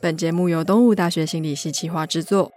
本节目由东吴大学心理系企划制作。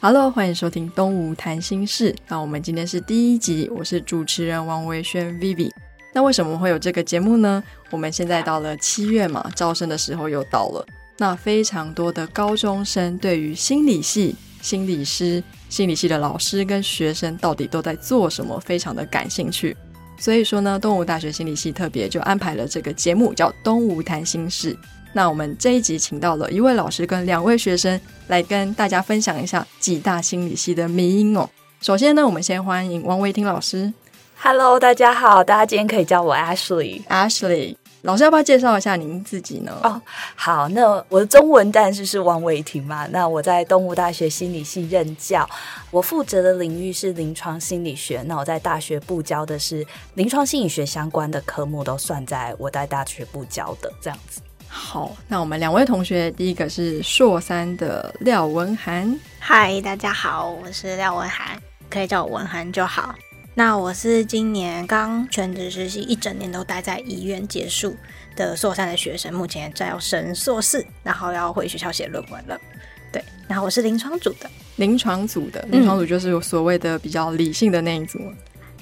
Hello，欢迎收听东吴谈心事。那我们今天是第一集，我是主持人王维轩 Vivi。那为什么会有这个节目呢？我们现在到了七月嘛，招生的时候又到了。那非常多的高中生对于心理系、心理师、心理系的老师跟学生到底都在做什么，非常的感兴趣。所以说呢，东吴大学心理系特别就安排了这个节目，叫《东吴谈心事》。那我们这一集请到了一位老师跟两位学生来跟大家分享一下几大心理系的迷因哦。首先呢，我们先欢迎王维听老师。Hello，大家好，大家今天可以叫我 Ashley。Ashley 老师要不要介绍一下您自己呢？哦，好，那我的中文但是是王伟婷嘛。那我在东吴大学心理系任教，我负责的领域是临床心理学。那我在大学部教的是临床心理学相关的科目，都算在我在大学部教的这样子。好，那我们两位同学，第一个是硕三的廖文涵。嗨，大家好，我是廖文涵，可以叫我文涵就好。那我是今年刚全职实习一整年都待在医院结束的硕三的学生，目前在要升硕士，然后要回学校写论文了。对，然后我是临床组的，临床组的临床组就是有所谓的比较理性的那一组。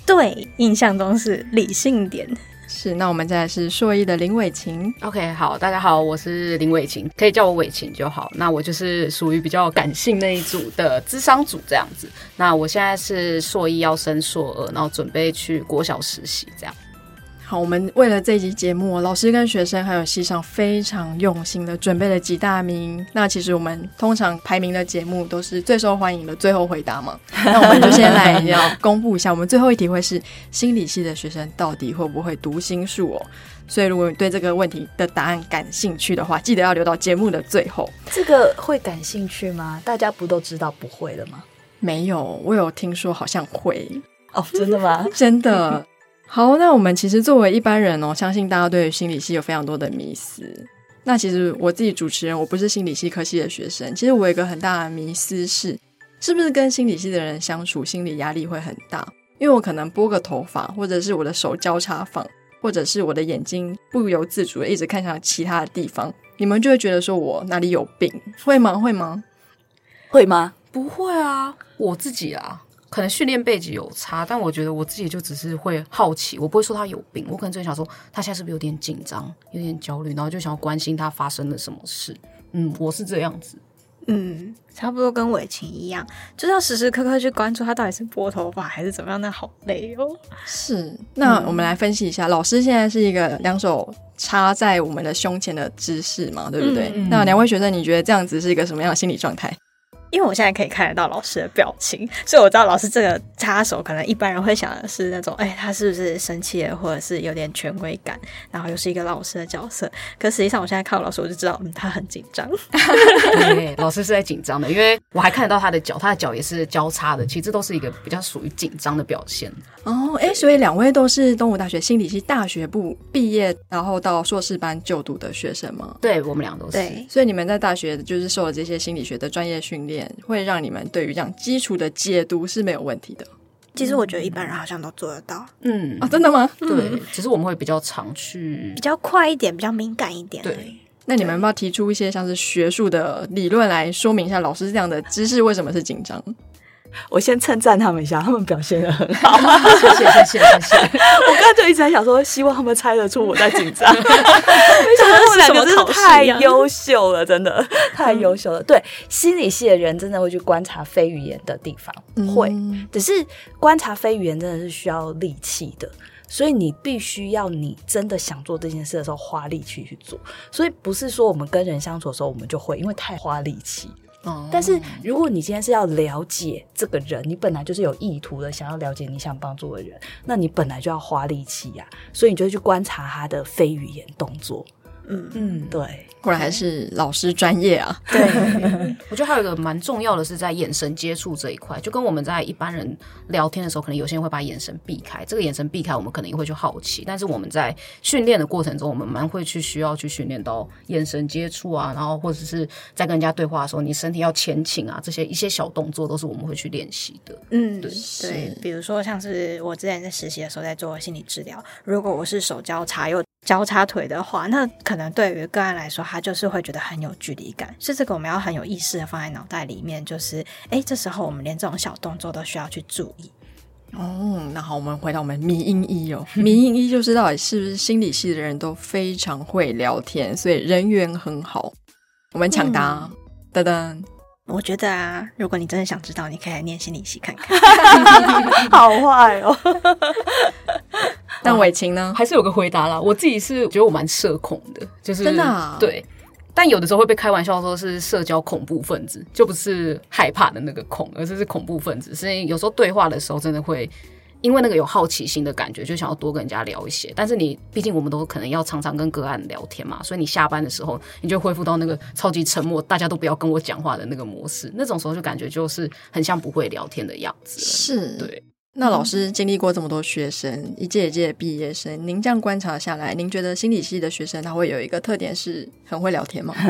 对，印象中是理性点。是，那我们现在是硕一的林伟晴。OK，好，大家好，我是林伟晴，可以叫我伟晴就好。那我就是属于比较感性那一组的智商组这样子。那我现在是硕一要升硕二，然后准备去国小实习这样。好，我们为了这集节目，老师跟学生还有系上非常用心的准备了几大名。那其实我们通常排名的节目都是最受欢迎的最后回答嘛。那我们就先来要公布一下，我们最后一题会是心理系的学生到底会不会读心术哦。所以如果你对这个问题的答案感兴趣的话，记得要留到节目的最后。这个会感兴趣吗？大家不都知道不会了吗？没有，我有听说好像会哦，真的吗？真的。好，那我们其实作为一般人哦，相信大家对心理系有非常多的迷思。那其实我自己主持人，我不是心理系科系的学生。其实我有一个很大的迷思是，是不是跟心理系的人相处，心理压力会很大？因为我可能拨个头发，或者是我的手交叉放，或者是我的眼睛不由自主的一直看向其他的地方，你们就会觉得说我哪里有病？会吗？会吗？会吗？不会啊，我自己啊。可能训练背景有差，但我觉得我自己就只是会好奇，我不会说他有病，我可能只想说他现在是不是有点紧张、有点焦虑，然后就想要关心他发生了什么事。嗯，我是这样子。嗯，差不多跟伟晴一样，就是要时时刻刻去关注他到底是拨头发还是怎么样，那好累哦。是，那我们来分析一下，老师现在是一个两手插在我们的胸前的姿势嘛，对不对？那两位学生，你觉得这样子是一个什么样的心理状态？因为我现在可以看得到老师的表情，所以我知道老师这个插手，可能一般人会想的是那种，哎，他是不是生气了，或者是有点权威感，然后又是一个老师的角色。可实际上，我现在看到老师，我就知道，嗯，他很紧张。对，老师是在紧张的，因为我还看得到他的脚，他的脚也是交叉的，其实这都是一个比较属于紧张的表现。哦，哎，所以两位都是东吴大学心理系大学部毕业，然后到硕士班就读的学生吗？对，我们俩都是。对，所以你们在大学就是受了这些心理学的专业训练。会让你们对于这样基础的解读是没有问题的。其实我觉得一般人好像都做得到。嗯啊，真的吗？对，只是我们会比较常去，比较快一点，比较敏感一点。对，那你们要不要提出一些像是学术的理论来说明一下，老师这样的知识为什么是紧张？我先称赞他们一下，他们表现的很好，谢谢谢谢谢谢。我刚才就一直在想说，希望他们猜得出我在紧张。没想到他们两个真的太优秀了，真的太优秀了。对，心理系的人真的会去观察非语言的地方，会。只是观察非语言真的是需要力气的，所以你必须要你真的想做这件事的时候花力气去做。所以不是说我们跟人相处的时候我们就会，因为太花力气。但是，如果你今天是要了解这个人，你本来就是有意图的，想要了解你想帮助的人，那你本来就要花力气呀，所以你就去观察他的非语言动作。嗯嗯，对。果然还是老师专业啊！对，我觉得还有一个蛮重要的是在眼神接触这一块，就跟我们在一般人聊天的时候，可能有些人会把眼神避开，这个眼神避开，我们可能也会去好奇。但是我们在训练的过程中，我们蛮会去需要去训练到眼神接触啊，然后或者是在跟人家对话的时候，你身体要前倾啊，这些一些小动作都是我们会去练习的。嗯，对对，比如说像是我之前在实习的时候在做心理治疗，如果我是手交叉又交叉腿的话，那可能对于个案来说，他就是会觉得很有距离感。是这个我们要很有意识的放在脑袋里面，就是哎，这时候我们连这种小动作都需要去注意。哦，那好，我们回到我们迷音一哦，迷音一就是到底是不是心理系的人都非常会聊天，所以人缘很好。我们抢答，噔噔。我觉得啊，如果你真的想知道，你可以来念心理系看看。好坏哦。但伟晴呢，还是有个回答啦。我自己是觉得我蛮社恐的，就是真的对。但有的时候会被开玩笑说是社交恐怖分子，就不是害怕的那个恐，而是是恐怖分子。所以有时候对话的时候，真的会因为那个有好奇心的感觉，就想要多跟人家聊一些。但是你毕竟我们都可能要常常跟个案聊天嘛，所以你下班的时候，你就恢复到那个超级沉默，大家都不要跟我讲话的那个模式。那种时候就感觉就是很像不会聊天的样子。是，对。那老师经历过这么多学生，一届一届毕业生，您这样观察下来，您觉得心理系的学生他会有一个特点是很会聊天吗？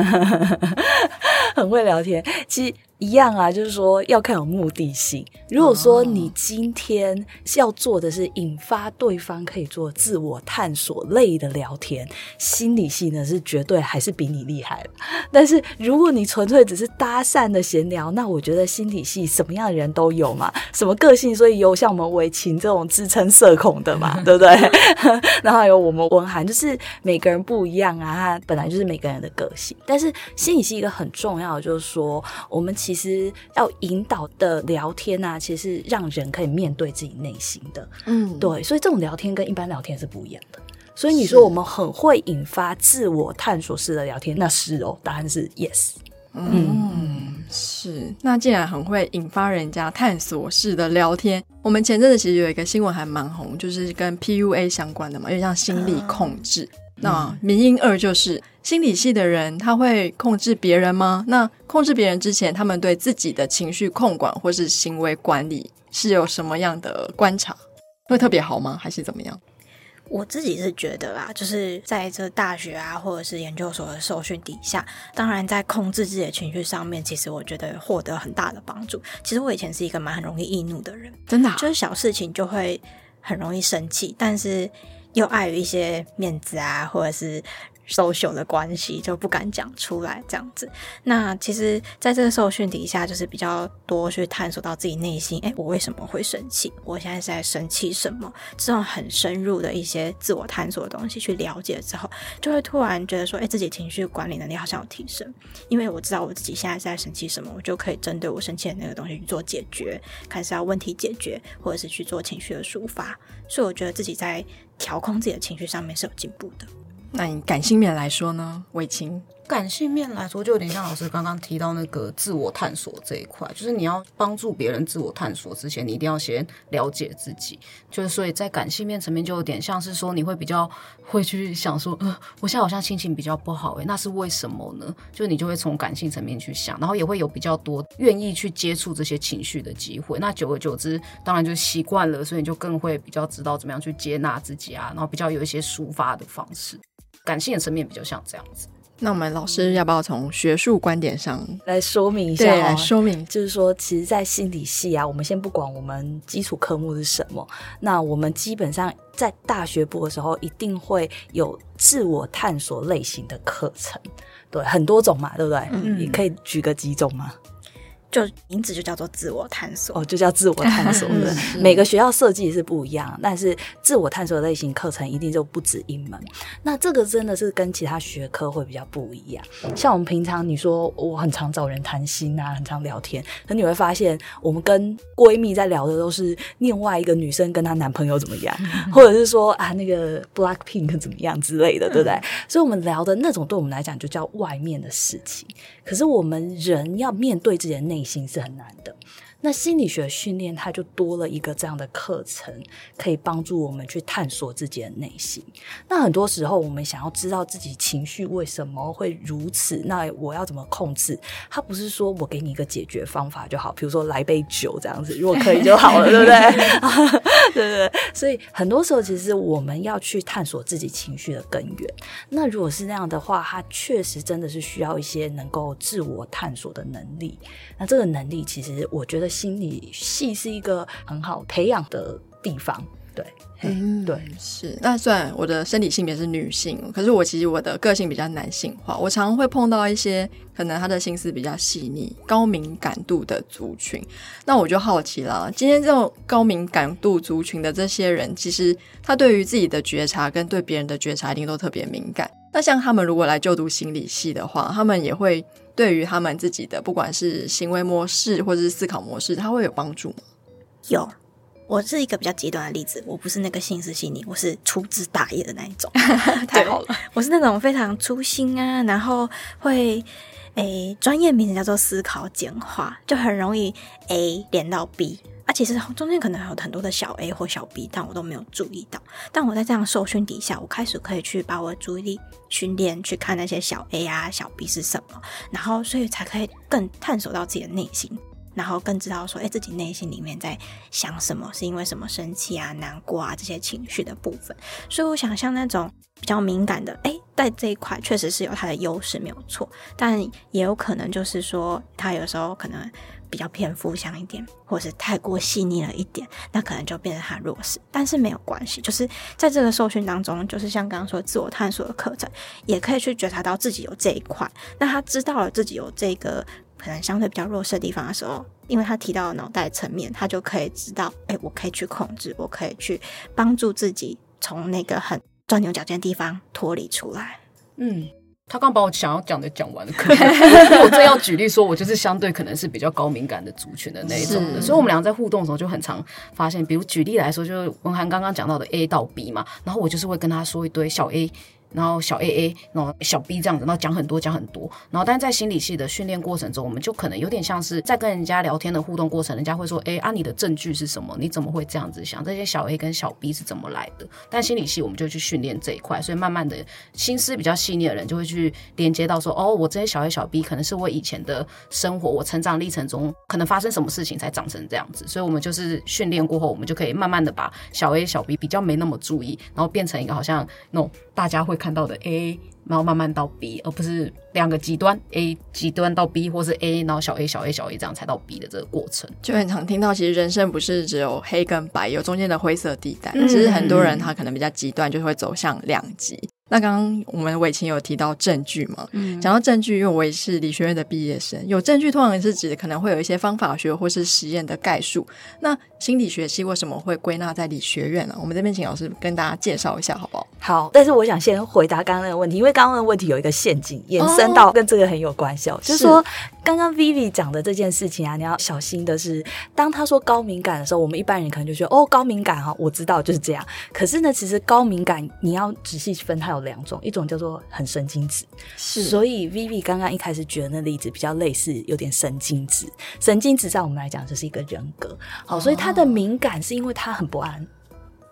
很会聊天，其实。一样啊，就是说要看有目的性。如果说你今天要做的是引发对方可以做自我探索类的聊天，心理系呢是绝对还是比你厉害但是如果你纯粹只是搭讪的闲聊，那我觉得心理系什么样的人都有嘛，什么个性，所以有像我们维琴这种自称社恐的嘛，对不对？然后还有我们文涵，就是每个人不一样啊，他本来就是每个人的个性。但是心理系一个很重要的就是说，我们。其实要引导的聊天啊，其实是让人可以面对自己内心的，嗯，对，所以这种聊天跟一般聊天是不一样的。所以你说我们很会引发自我探索式的聊天，那是哦，答案是 yes。嗯，是。那既然很会引发人家探索式的聊天，我们前阵子其实有一个新闻还蛮红，就是跟 PUA 相关的嘛，有点像心理控制。那民音二就是心理系的人，他会控制别人吗？那控制别人之前，他们对自己的情绪控管或是行为管理是有什么样的观察？会特别好吗？还是怎么样？我自己是觉得啦，就是在这大学啊，或者是研究所的受训底下，当然在控制自己的情绪上面，其实我觉得获得很大的帮助。其实我以前是一个蛮很容易易怒的人，真的，就是小事情就会很容易生气，但是。又碍于一些面子啊，或者是 social 的关系，就不敢讲出来这样子。那其实，在这个受训底下，就是比较多去探索到自己内心，哎，我为什么会生气？我现在是在生气什么？这种很深入的一些自我探索的东西，去了解之后，就会突然觉得说，哎，自己情绪管理能力好像有提升。因为我知道我自己现在是在生气什么，我就可以针对我生气的那个东西去做解决，看是要问题解决，或者是去做情绪的抒发。所以我觉得自己在。调控自己的情绪上面是有进步的。那你感性面来说呢，伟晴？感性面来说，就有点像老师刚刚提到那个自我探索这一块，就是你要帮助别人自我探索之前，你一定要先了解自己。就是所以在感性面层面，就有点像是说，你会比较会去想说，呃，我现在好像心情比较不好，诶，那是为什么呢？就你就会从感性层面去想，然后也会有比较多愿意去接触这些情绪的机会。那久而久之，当然就习惯了，所以你就更会比较知道怎么样去接纳自己啊，然后比较有一些抒发的方式。感性的层面比较像这样子。那我们老师要不要从学术观点上来说明一下？来说明，就是说，其实，在心理系啊，我们先不管我们基础科目是什么，那我们基本上在大学部的时候，一定会有自我探索类型的课程，对，很多种嘛，对不对？嗯，你可以举个几种吗？就名字就叫做自我探索哦，就叫自我探索 的。每个学校设计是不一样，但是自我探索类型课程一定就不止一门。那这个真的是跟其他学科会比较不一样。像我们平常你说我很常找人谈心啊，很常聊天，可你会发现我们跟闺蜜在聊的都是另外一个女生跟她男朋友怎么样，或者是说啊那个 Black Pink 怎么样之类的，对不对？所以我们聊的那种对我们来讲就叫外面的事情。可是我们人要面对自己的内。内心是很难的。那心理学训练，它就多了一个这样的课程，可以帮助我们去探索自己的内心。那很多时候，我们想要知道自己情绪为什么会如此，那我要怎么控制？它不是说我给你一个解决方法就好，比如说来杯酒这样子，如果可以就好了，对不对？对对。所以很多时候，其实我们要去探索自己情绪的根源。那如果是那样的话，它确实真的是需要一些能够自我探索的能力。那这个能力，其实我觉得。心理系是一个很好培养的地方。对，嗯，对，是。那虽然我的生理性别是女性，可是我其实我的个性比较男性化，我常常会碰到一些可能他的心思比较细腻、高敏感度的族群。那我就好奇了，今天这种高敏感度族群的这些人，其实他对于自己的觉察跟对别人的觉察一定都特别敏感。那像他们如果来就读心理系的话，他们也会对于他们自己的不管是行为模式或者是思考模式，它会有帮助吗？有，我是一个比较极端的例子，我不是那个心思细腻，我是粗枝大叶的那一种。太好了，我是那种非常粗心啊，然后会诶，专业名词叫做思考简化，就很容易 A 连到 B。其实中间可能还有很多的小 A 或小 B，但我都没有注意到。但我在这样受训底下，我开始可以去把我的注意力训练去看那些小 A 啊、小 B 是什么，然后所以才可以更探索到自己的内心，然后更知道说，哎，自己内心里面在想什么，是因为什么生气啊、难过啊这些情绪的部分。所以我想像那种比较敏感的，哎，在这一块确实是有它的优势，没有错，但也有可能就是说，他有时候可能。比较偏负向一点，或是太过细腻了一点，那可能就变成他弱势。但是没有关系，就是在这个受训当中，就是像刚刚说自我探索的课程，也可以去觉察到自己有这一块。那他知道了自己有这个可能相对比较弱势的地方的时候，因为他提到脑袋层面，他就可以知道，哎，我可以去控制，我可以去帮助自己从那个很钻牛角尖的地方脱离出来。嗯。他刚把我想要讲的讲完了，我正要举例说，我就是相对可能是比较高敏感的族群的那一种的，所以我们俩在互动的时候就很常发现，比如举例来说，就是文涵刚刚讲到的 A 到 B 嘛，然后我就是会跟他说一堆小 A。然后小 A A，然后小 B 这样子，然后讲很多讲很多，然后但是在心理系的训练过程中，我们就可能有点像是在跟人家聊天的互动过程，人家会说，哎，啊你的证据是什么？你怎么会这样子想？这些小 A 跟小 B 是怎么来的？但心理系我们就去训练这一块，所以慢慢的心思比较细腻的人就会去连接到说，哦，我这些小 A 小 B 可能是我以前的生活，我成长历程中可能发生什么事情才长成这样子，所以我们就是训练过后，我们就可以慢慢的把小 A 小 B 比较没那么注意，然后变成一个好像那种大家会看到的 A。然后慢慢到 B，而不是两个极端 A 极端到 B，或是 A 然后小 A 小 A 小 A 这样才到 B 的这个过程，就很常听到，其实人生不是只有黑跟白，有中间的灰色地带。其实很多人他可能比较极端，就会走向两极。那刚刚我们伟琴有提到证据嘛？嗯，讲到证据，因为我也是理学院的毕业生，有证据通常是指可能会有一些方法学或是实验的概述。那心理学系为什么会归纳在理学院呢？我们这边请老师跟大家介绍一下，好不好？好，但是我想先回答刚刚那个问题，因为刚刚的问题有一个陷阱，延伸到跟这个很有关系，就是说刚刚 Vivi 讲的这件事情啊，你要小心的是，当他说高敏感的时候，我们一般人可能就觉得哦，高敏感哈，我知道就是这样。可是呢，其实高敏感你要仔细分，它有两种，一种叫做很神经质，是。所以 Vivi 刚刚一开始举的那例子比较类似，有点神经质。神经质在我们来讲就是一个人格，好，所以他的敏感是因为他很不安。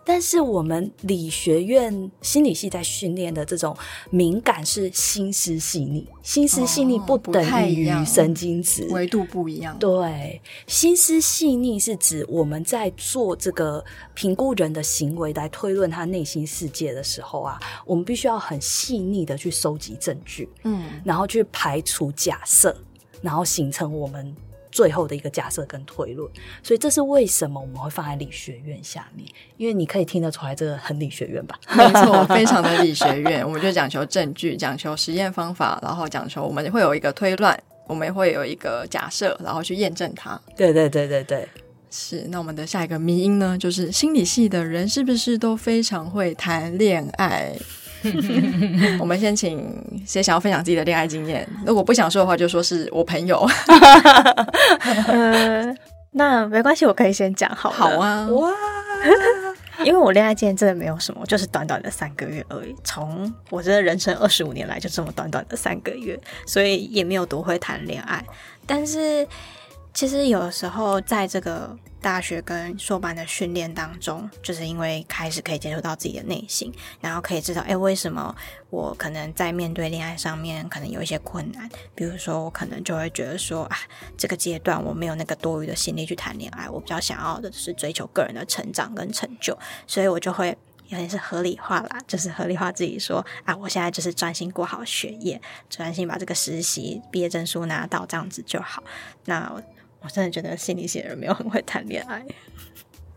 但是我们理学院心理系在训练的这种敏感是心思细腻，心思细腻不等于神经质，维度不一样。对，心思细腻是指我们在做这个评估人的行为来推论他内心世界的时候啊，我们必须要很细腻的去收集证据，嗯，然后去排除假设，然后形成我们。最后的一个假设跟推论，所以这是为什么我们会放在理学院下面？因为你可以听得出来，这个很理学院吧？没错，非常的理学院。我们就讲求证据，讲求实验方法，然后讲求我们会有一个推论，我们会有一个假设，然后去验证它。对对对对对，是。那我们的下一个迷因呢，就是心理系的人是不是都非常会谈恋爱？我们先请谁想要分享自己的恋爱经验？如果不想说的话，就说是我朋友。那没关系，我可以先讲好。好啊，哇！因为我恋爱经验真的没有什么，就是短短的三个月而已。从我这人生二十五年来，就这么短短的三个月，所以也没有多会谈恋爱。但是其实有的时候在这个。大学跟硕班的训练当中，就是因为开始可以接触到自己的内心，然后可以知道，哎，为什么我可能在面对恋爱上面可能有一些困难？比如说，我可能就会觉得说，啊，这个阶段我没有那个多余的心力去谈恋爱，我比较想要的是追求个人的成长跟成就，所以我就会有点是合理化啦，就是合理化自己说，啊，我现在就是专心过好学业，专心把这个实习毕业证书拿到，这样子就好。那。我真的觉得心理系的人没有很会谈恋爱。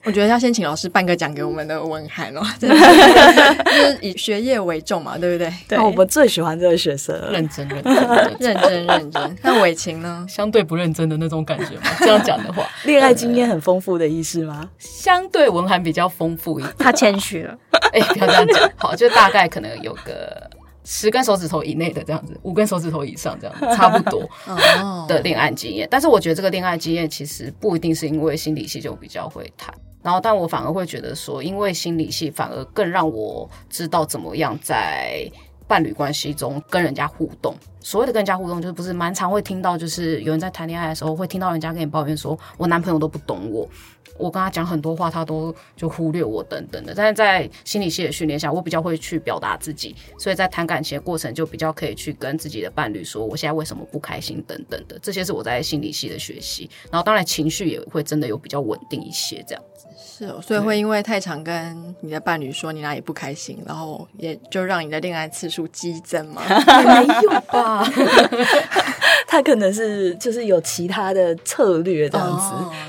我觉得要先请老师颁个奖给我们的文涵哦，就是以学业为重嘛，对不对？对，我们最喜欢这个学生，认真认真 认真认真。那伟晴呢？相对不认真的那种感觉吗？这样讲的话，恋爱经验很丰富的意思吗？相对文涵比较丰富一点，他谦虚了。哎，不要这样讲，好，就大概可能有个。十根手指头以内的这样子，五根手指头以上这样，差不多 的恋爱经验。但是我觉得这个恋爱经验其实不一定是因为心理系就比较会谈，然后但我反而会觉得说，因为心理系反而更让我知道怎么样在伴侣关系中跟人家互动。所谓的跟人家互动，就是不是蛮常会听到，就是有人在谈恋爱的时候会听到人家跟你抱怨说，我男朋友都不懂我。我跟他讲很多话，他都就忽略我等等的。但是在心理系的训练下，我比较会去表达自己，所以在谈感情的过程就比较可以去跟自己的伴侣说，我现在为什么不开心等等的。这些是我在心理系的学习。然后当然情绪也会真的有比较稳定一些这样子。是哦，所以会因为太常跟你的伴侣说你哪里不开心，然后也就让你的恋爱次数激增吗？没有吧。他可能是就是有其他的策略这样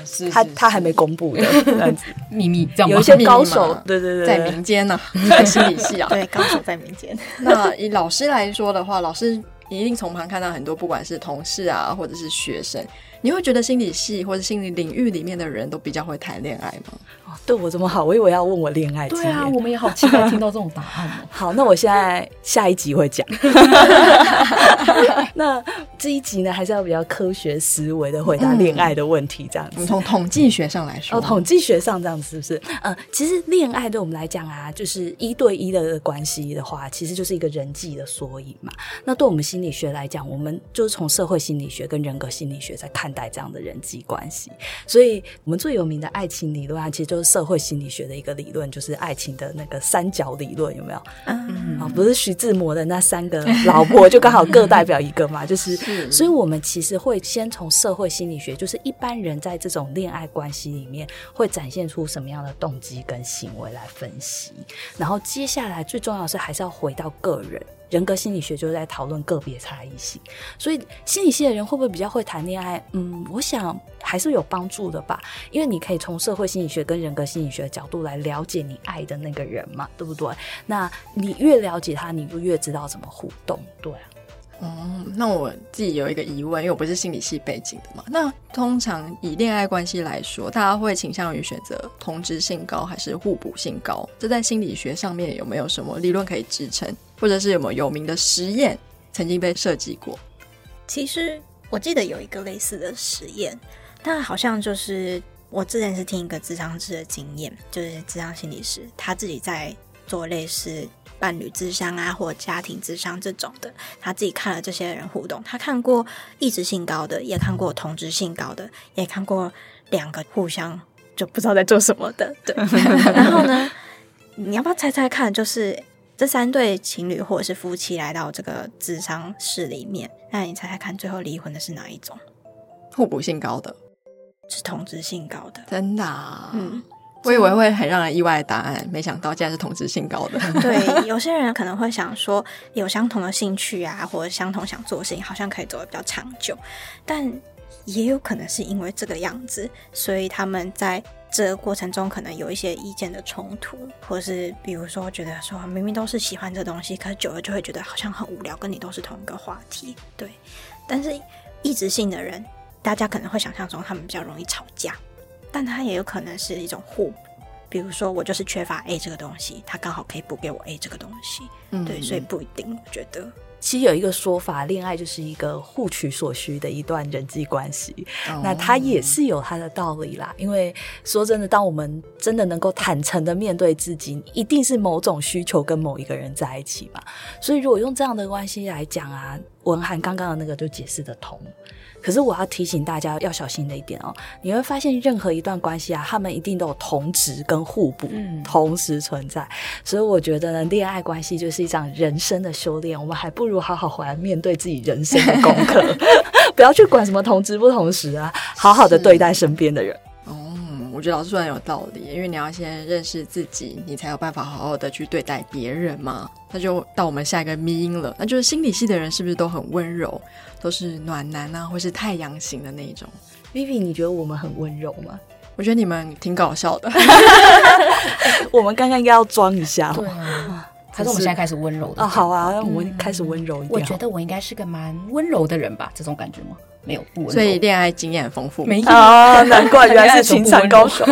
子，他他还没公布的这样子 秘密，这样有一些高手，对对对，在民间呢，在心理系啊，对，高手在民间。那以老师来说的话，老师一定从旁看到很多，不管是同事啊，或者是学生。你会觉得心理系或者心理领域里面的人都比较会谈恋爱吗？哦，对我这么好，我以为要问我恋爱经验。对啊，我们也好期待听到这种答案哦。好，那我现在下一集会讲。那这一集呢，还是要比较科学思维的回答恋爱的问题，这样子。从统计学上来说，哦，统计学上这样子是不是？嗯，其实恋爱对我们来讲啊，就是一对一的关系的话，其实就是一个人际的缩影嘛。那对我们心理学来讲，我们就是从社会心理学跟人格心理学在看。带这样的人际关系，所以我们最有名的爱情理论啊，其实就是社会心理学的一个理论，就是爱情的那个三角理论，有没有？嗯，啊，不是徐志摩的那三个老婆，就刚好各代表一个嘛，就是。所以，我们其实会先从社会心理学，就是一般人在这种恋爱关系里面会展现出什么样的动机跟行为来分析，然后接下来最重要的是还是要回到个人。人格心理学就是在讨论个别差异性，所以心理系的人会不会比较会谈恋爱？嗯，我想还是有帮助的吧，因为你可以从社会心理学跟人格心理学的角度来了解你爱的那个人嘛，对不对？那你越了解他，你就越知道怎么互动，对。哦，那我自己有一个疑问，因为我不是心理系背景的嘛。那通常以恋爱关系来说，大家会倾向于选择同质性高还是互补性高？这在心理学上面有没有什么理论可以支撑，或者是有没有有名的实验曾经被设计过？其实我记得有一个类似的实验，但好像就是我之前是听一个智商师的经验，就是智商心理师他自己在做类似。伴侣智商啊，或家庭智商这种的，他自己看了这些人互动，他看过异质性高的，也看过同质性高的，也看过两个互相就不知道在做什么的。对，然后呢，你要不要猜猜看？就是这三对情侣或者是夫妻来到这个智商室里面，那你猜猜看，最后离婚的是哪一种？互补性高的，是同质性高的，真的？嗯。我以为会很让人意外的答案，没想到竟然是同质性高的。对，有些人可能会想说，有相同的兴趣啊，或者相同想做的事情，好像可以走得比较长久。但也有可能是因为这个样子，所以他们在这个过程中可能有一些意见的冲突，或是比如说觉得说明明都是喜欢这东西，可是久了就会觉得好像很无聊，跟你都是同一个话题。对，但是异质性的人，大家可能会想象中他们比较容易吵架。但它也有可能是一种互补，比如说我就是缺乏 A 这个东西，他刚好可以补给我 A 这个东西，对，所以不一定。我觉得其实有一个说法，恋爱就是一个互取所需的一段人际关系，那它也是有它的道理啦。因为说真的，当我们真的能够坦诚的面对自己，一定是某种需求跟某一个人在一起嘛。所以如果用这样的关系来讲啊，文涵刚刚的那个就解释得通。可是我要提醒大家要小心的一点哦，你会发现任何一段关系啊，他们一定都有同值跟互补同时存在，所以我觉得呢，恋爱关系就是一场人生的修炼，我们还不如好好回来面对自己人生的功课，不要去管什么同值不同时啊，好好的对待身边的人。我觉得老师说的有道理，因为你要先认识自己，你才有办法好好的去对待别人嘛。那就到我们下一个迷音了，那就是心理系的人是不是都很温柔，都是暖男啊，或是太阳型的那种？Vivi，你觉得我们很温柔吗？我觉得你们挺搞笑的。我们刚刚应该要装一下，对啊。还 是我们现在开始温柔的啊？好啊，我们开始温柔一点。我觉得我应该是个蛮温柔的人吧？这种感觉吗？没有，不温柔。所以恋爱经验丰富，没有啊？难怪原来是情场高手。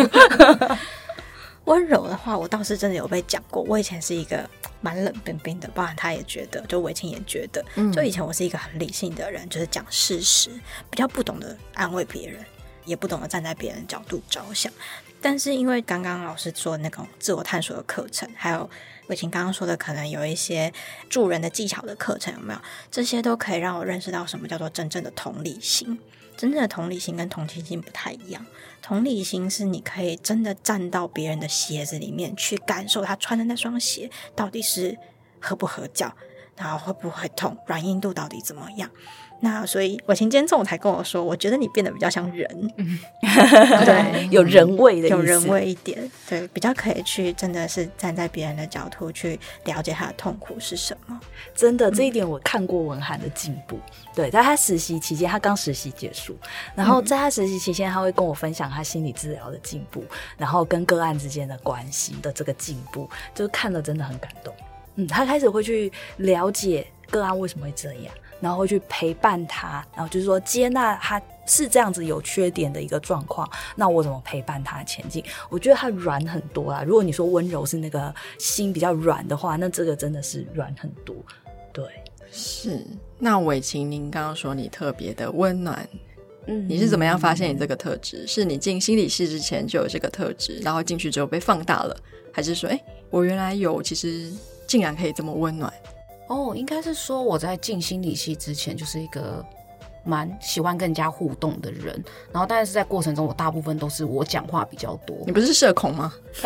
温柔的话，我倒是真的有被讲过。我以前是一个蛮冷冰冰的，包含他也觉得，就伟清也觉得，就以前我是一个很理性的人，就是讲事实，比较不懂得安慰别人，也不懂得站在别人角度着想。但是因为刚刚老师做那种自我探索的课程，还有伟晴刚刚说的，可能有一些助人的技巧的课程，有没有？这些都可以让我认识到什么叫做真正的同理心。真正的同理心跟同情心不太一样。同理心是你可以真的站到别人的鞋子里面去感受他穿的那双鞋到底是合不合脚，然后会不会痛，软硬度到底怎么样。那所以，我今天中午才跟我说，我觉得你变得比较像人，对，有人味的，有人味一点，对，比较可以去真的是站在别人的角度去了解他的痛苦是什么。真的，这一点我看过文涵的进步。对，在他实习期间，他刚实习结束，然后在他实习期间，他会跟我分享他心理治疗的进步，然后跟个案之间的关系的这个进步，就是看了真的很感动。嗯，他开始会去了解个案为什么会这样。然后会去陪伴他，然后就是说接纳他是这样子有缺点的一个状况，那我怎么陪伴他前进？我觉得他软很多啦。如果你说温柔是那个心比较软的话，那这个真的是软很多。对，是。那伟晴，您刚刚说你特别的温暖，嗯，你是怎么样发现你这个特质？是你进心理系之前就有这个特质，然后进去之后被放大了，还是说，哎，我原来有，其实竟然可以这么温暖？哦，应该是说我在进心理系之前就是一个。蛮喜欢跟人家互动的人，然后但是在过程中，我大部分都是我讲话比较多。你不是社恐吗？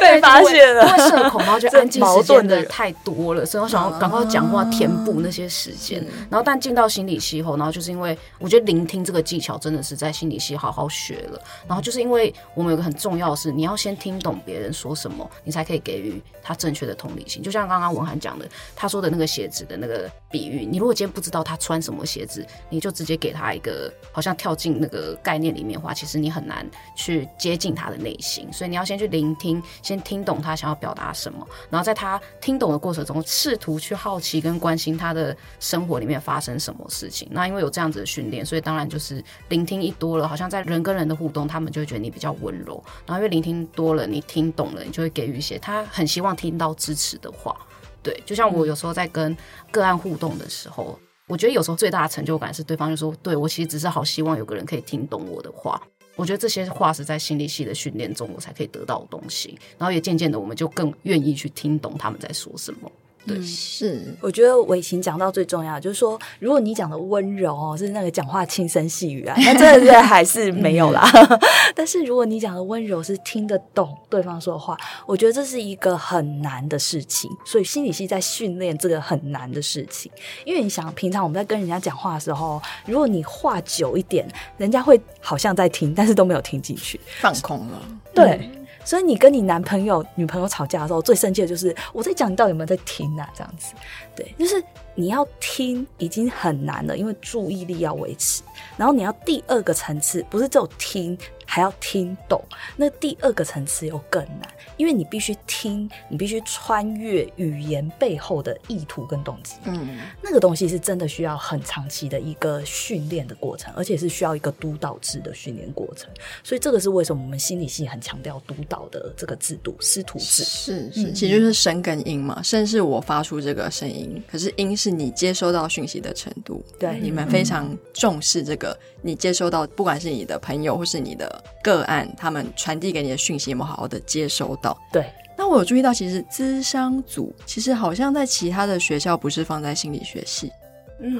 被发现了，因为社恐，然后就安静时间的太多了，所以我想要赶快讲话填补那些时间。然后但进到心理系后，然后就是因为我觉得聆听这个技巧真的是在心理系好好学了。然后就是因为我们有个很重要的是，你要先听懂别人说什么，你才可以给予他正确的同理心。就像刚刚文涵讲的，他说的那个鞋子的那个比喻，你如果今天不知道他穿什么鞋子。你就直接给他一个好像跳进那个概念里面的话，其实你很难去接近他的内心，所以你要先去聆听，先听懂他想要表达什么，然后在他听懂的过程中，试图去好奇跟关心他的生活里面发生什么事情。那因为有这样子的训练，所以当然就是聆听一多了，好像在人跟人的互动，他们就会觉得你比较温柔。然后因为聆听多了，你听懂了，你就会给予一些他很希望听到支持的话。对，就像我有时候在跟个案互动的时候。我觉得有时候最大的成就感是对方就说：“对我其实只是好希望有个人可以听懂我的话。”我觉得这些话是在心理系的训练中我才可以得到的东西，然后也渐渐的我们就更愿意去听懂他们在说什么。对，是，我觉得伟琴讲到最重要，就是说，如果你讲的温柔哦，是那个讲话轻声细语啊，那真的是还是没有啦。但是如果你讲的温柔是听得懂对方说话，我觉得这是一个很难的事情。所以心理系在训练这个很难的事情，因为你想，平常我们在跟人家讲话的时候，如果你话久一点，人家会好像在听，但是都没有听进去，放空了。对。所以你跟你男朋友、女朋友吵架的时候，最生气的就是我在讲，你到底有没有在听啊？这样子，对，就是你要听已经很难了，因为注意力要维持。然后你要第二个层次，不是只有听。还要听懂，那第二个层次又更难，因为你必须听，你必须穿越语言背后的意图跟动机。嗯，那个东西是真的需要很长期的一个训练的过程，而且是需要一个督导制的训练过程。所以这个是为什么我们心理系很强调督导的这个制度，师徒制。是是，其实就是声跟音嘛，声是我发出这个声音，可是音是你接收到讯息的程度。对，你们非常重视这个，你接收到不管是你的朋友或是你的。个案，他们传递给你的讯息有没有好好的接收到？对，那我有注意到，其实资商组其实好像在其他的学校不是放在心理学系，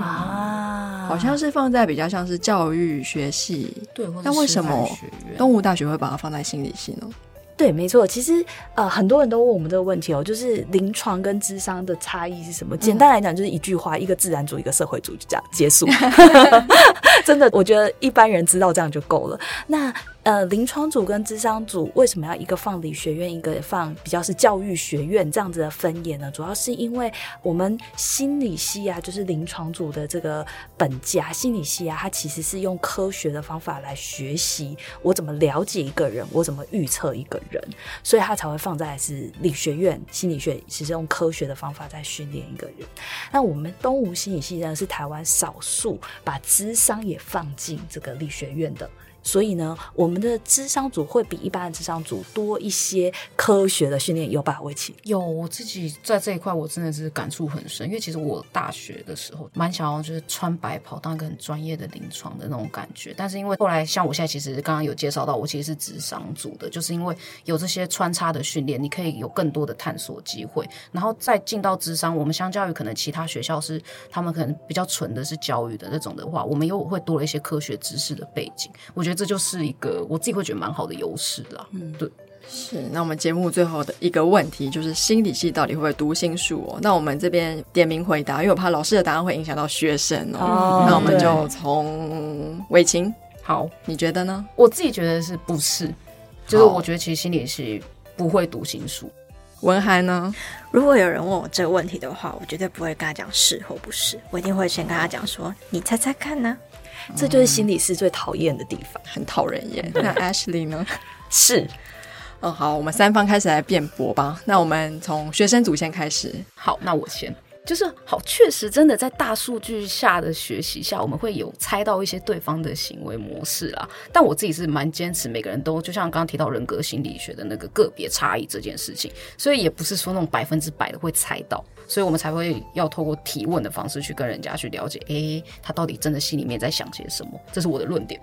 啊，好像是放在比较像是教育学系。对，那为什么东吴大学会把它放在心理系呢？对，没错。其实呃，很多人都问我们这个问题哦，就是临床跟智商的差异是什么？简单来讲，就是一句话：一个自然组，一个社会组，就这样结束。真的，我觉得一般人知道这样就够了。那呃，临床组跟智商组为什么要一个放理学院，一个放比较是教育学院这样子的分野呢？主要是因为我们心理系啊，就是临床组的这个本家心理系啊，它其实是用科学的方法来学习我怎么了解一个人，我怎么预测一个人，所以它才会放在是理学院心理学，其实用科学的方法在训练一个人。那我们东吴心理系呢，是台湾少数把智商也放进这个理学院的。所以呢，我们的智商组会比一般的智商组多一些科学的训练，有把握起。有我自己在这一块，我真的是感触很深。因为其实我大学的时候蛮想要就是穿白袍当一个很专业的临床的那种感觉，但是因为后来像我现在其实刚刚有介绍到，我其实是智商组的，就是因为有这些穿插的训练，你可以有更多的探索机会，然后再进到智商。我们相较于可能其他学校是他们可能比较纯的是教育的那种的话，我们又会多了一些科学知识的背景。我觉得。这就是一个我自己会觉得蛮好的优势啦。嗯，对，是。那我们节目最后的一个问题就是心理系到底会不会读心术哦？那我们这边点名回答，因为我怕老师的答案会影响到学生哦。那我们就从伟晴，好，你觉得呢？我自己觉得是不是？就是我觉得其实心理系不会读心术。文涵呢？如果有人问我这个问题的话，我绝对不会跟他讲是或不是，我一定会先跟他讲说：“你猜猜看呢？”这就是心理师最讨厌的地方，很讨人厌。那 Ashley 呢？是，嗯，好，我们三方开始来辩驳吧。那我们从学生组先开始。好，那我先。就是好，确实真的在大数据下的学习下，我们会有猜到一些对方的行为模式啦。但我自己是蛮坚持，每个人都就像刚刚提到人格心理学的那个个别差异这件事情，所以也不是说那种百分之百的会猜到，所以我们才会要透过提问的方式去跟人家去了解，诶，他到底真的心里面在想些什么？这是我的论点。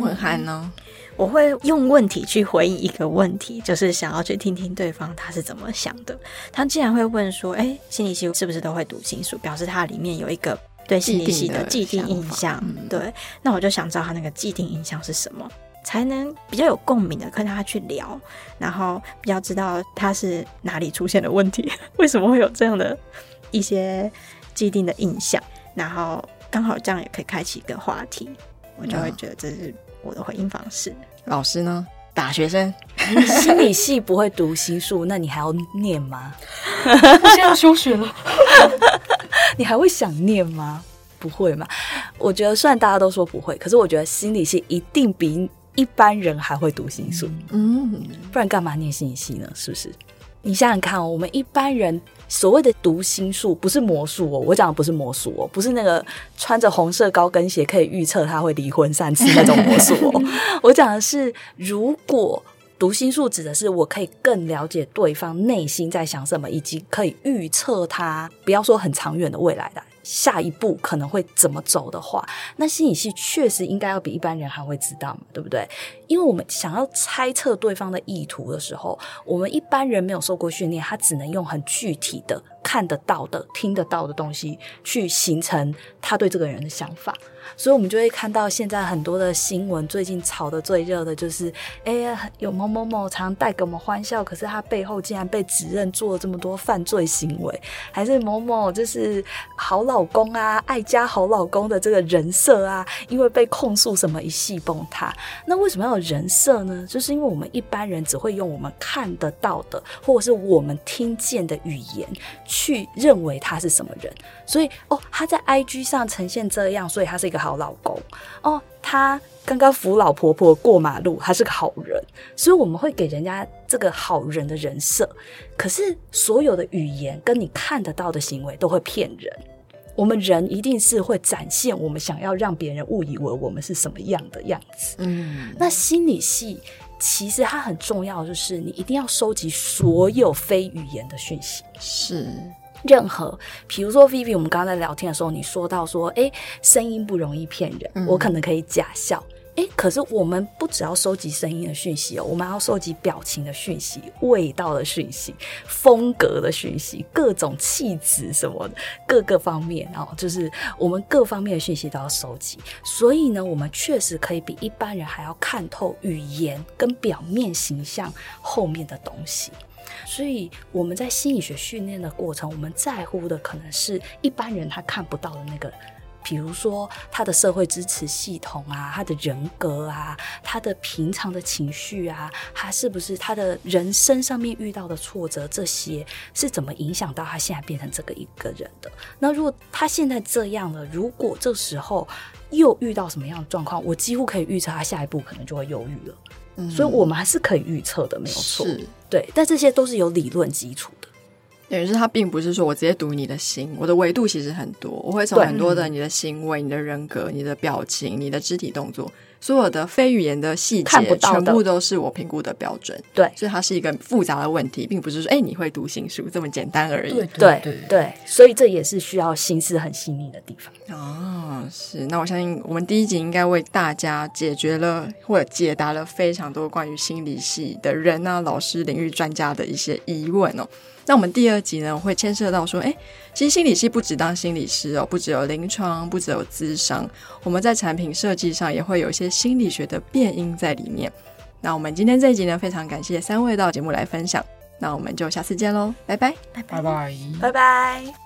文涵呢？我会用问题去回应一个问题，就是想要去听听对方他是怎么想的。他竟然会问说：“哎，心理系是不是都会读心术？”表示他里面有一个对心理系的既定印象。对，那我就想知道他那个既定印象是什么，才能比较有共鸣的跟他去聊，然后比较知道他是哪里出现的问题，为什么会有这样的一些既定的印象，然后刚好这样也可以开启一个话题，我就会觉得这是。我的回应方式，老师呢？打学生心理系不会读心术，那你还要念吗？现在要休学了，你还会想念吗？不会嘛？我觉得虽然大家都说不会，可是我觉得心理系一定比一般人还会读心术。嗯，不然干嘛念心理系呢？是不是？你想想看哦，我们一般人。所谓的读心术不是魔术哦，我讲的不是魔术哦，不是那个穿着红色高跟鞋可以预测他会离婚三次那种魔术哦。我讲的是，如果读心术指的是我可以更了解对方内心在想什么，以及可以预测他，不要说很长远的未来的。下一步可能会怎么走的话，那心理系确实应该要比一般人还会知道嘛，对不对？因为我们想要猜测对方的意图的时候，我们一般人没有受过训练，他只能用很具体的、看得到的、听得到的东西去形成他对这个人的想法。所以，我们就会看到现在很多的新闻，最近炒的最热的就是，哎呀，有某某某常带给我们欢笑，可是他背后竟然被指认做了这么多犯罪行为，还是某某就是好老公啊，爱家好老公的这个人设啊，因为被控诉什么一系崩塌。那为什么要人设呢？就是因为我们一般人只会用我们看得到的，或者是我们听见的语言去认为他是什么人。所以，哦，他在 IG 上呈现这样，所以他是一个好老公。哦，他刚刚扶老婆婆过马路，他是个好人。所以我们会给人家这个好人的人设。可是，所有的语言跟你看得到的行为都会骗人。我们人一定是会展现我们想要让别人误以为我们是什么样的样子。嗯，那心理系其实它很重要，就是你一定要收集所有非语言的讯息。是。任何，比如说 Vivi，我们刚刚在聊天的时候，你说到说，哎，声音不容易骗人，我可能可以假笑，哎，可是我们不只要收集声音的讯息哦，我们要收集表情的讯息、味道的讯息、风格的讯息、各种气质什么的各个方面哦，就是我们各方面的讯息都要收集。所以呢，我们确实可以比一般人还要看透语言跟表面形象后面的东西。所以我们在心理学训练的过程，我们在乎的可能是一般人他看不到的那个比如说他的社会支持系统啊，他的人格啊，他的平常的情绪啊，他是不是他的人生上面遇到的挫折，这些是怎么影响到他现在变成这个一个人的？那如果他现在这样了，如果这时候又遇到什么样的状况，我几乎可以预测他下一步可能就会忧郁了。嗯所以，我们还是可以预测的，没有错。对，但这些都是有理论基础的。等于是他并不是说我直接读你的心，我的维度其实很多，我会从很多的你的行为、你的人格、你的表情、你的肢体动作。所有的非语言的细节，全部都是我评估的标准。对，所以它是一个复杂的问题，并不是说哎你会读心术这么简单而已。对对对，所以这也是需要心思很细腻的地方。哦，是。那我相信我们第一集应该为大家解决了或者解答了非常多关于心理系的人啊、老师、领域专家的一些疑问哦。那我们第二集呢，会牵涉到说，哎，其实心理系不只当心理师哦，不只有临床，不只有咨商，我们在产品设计上也会有一些心理学的变音在里面。那我们今天这一集呢，非常感谢三位到节目来分享，那我们就下次见喽，拜拜，拜拜拜拜拜。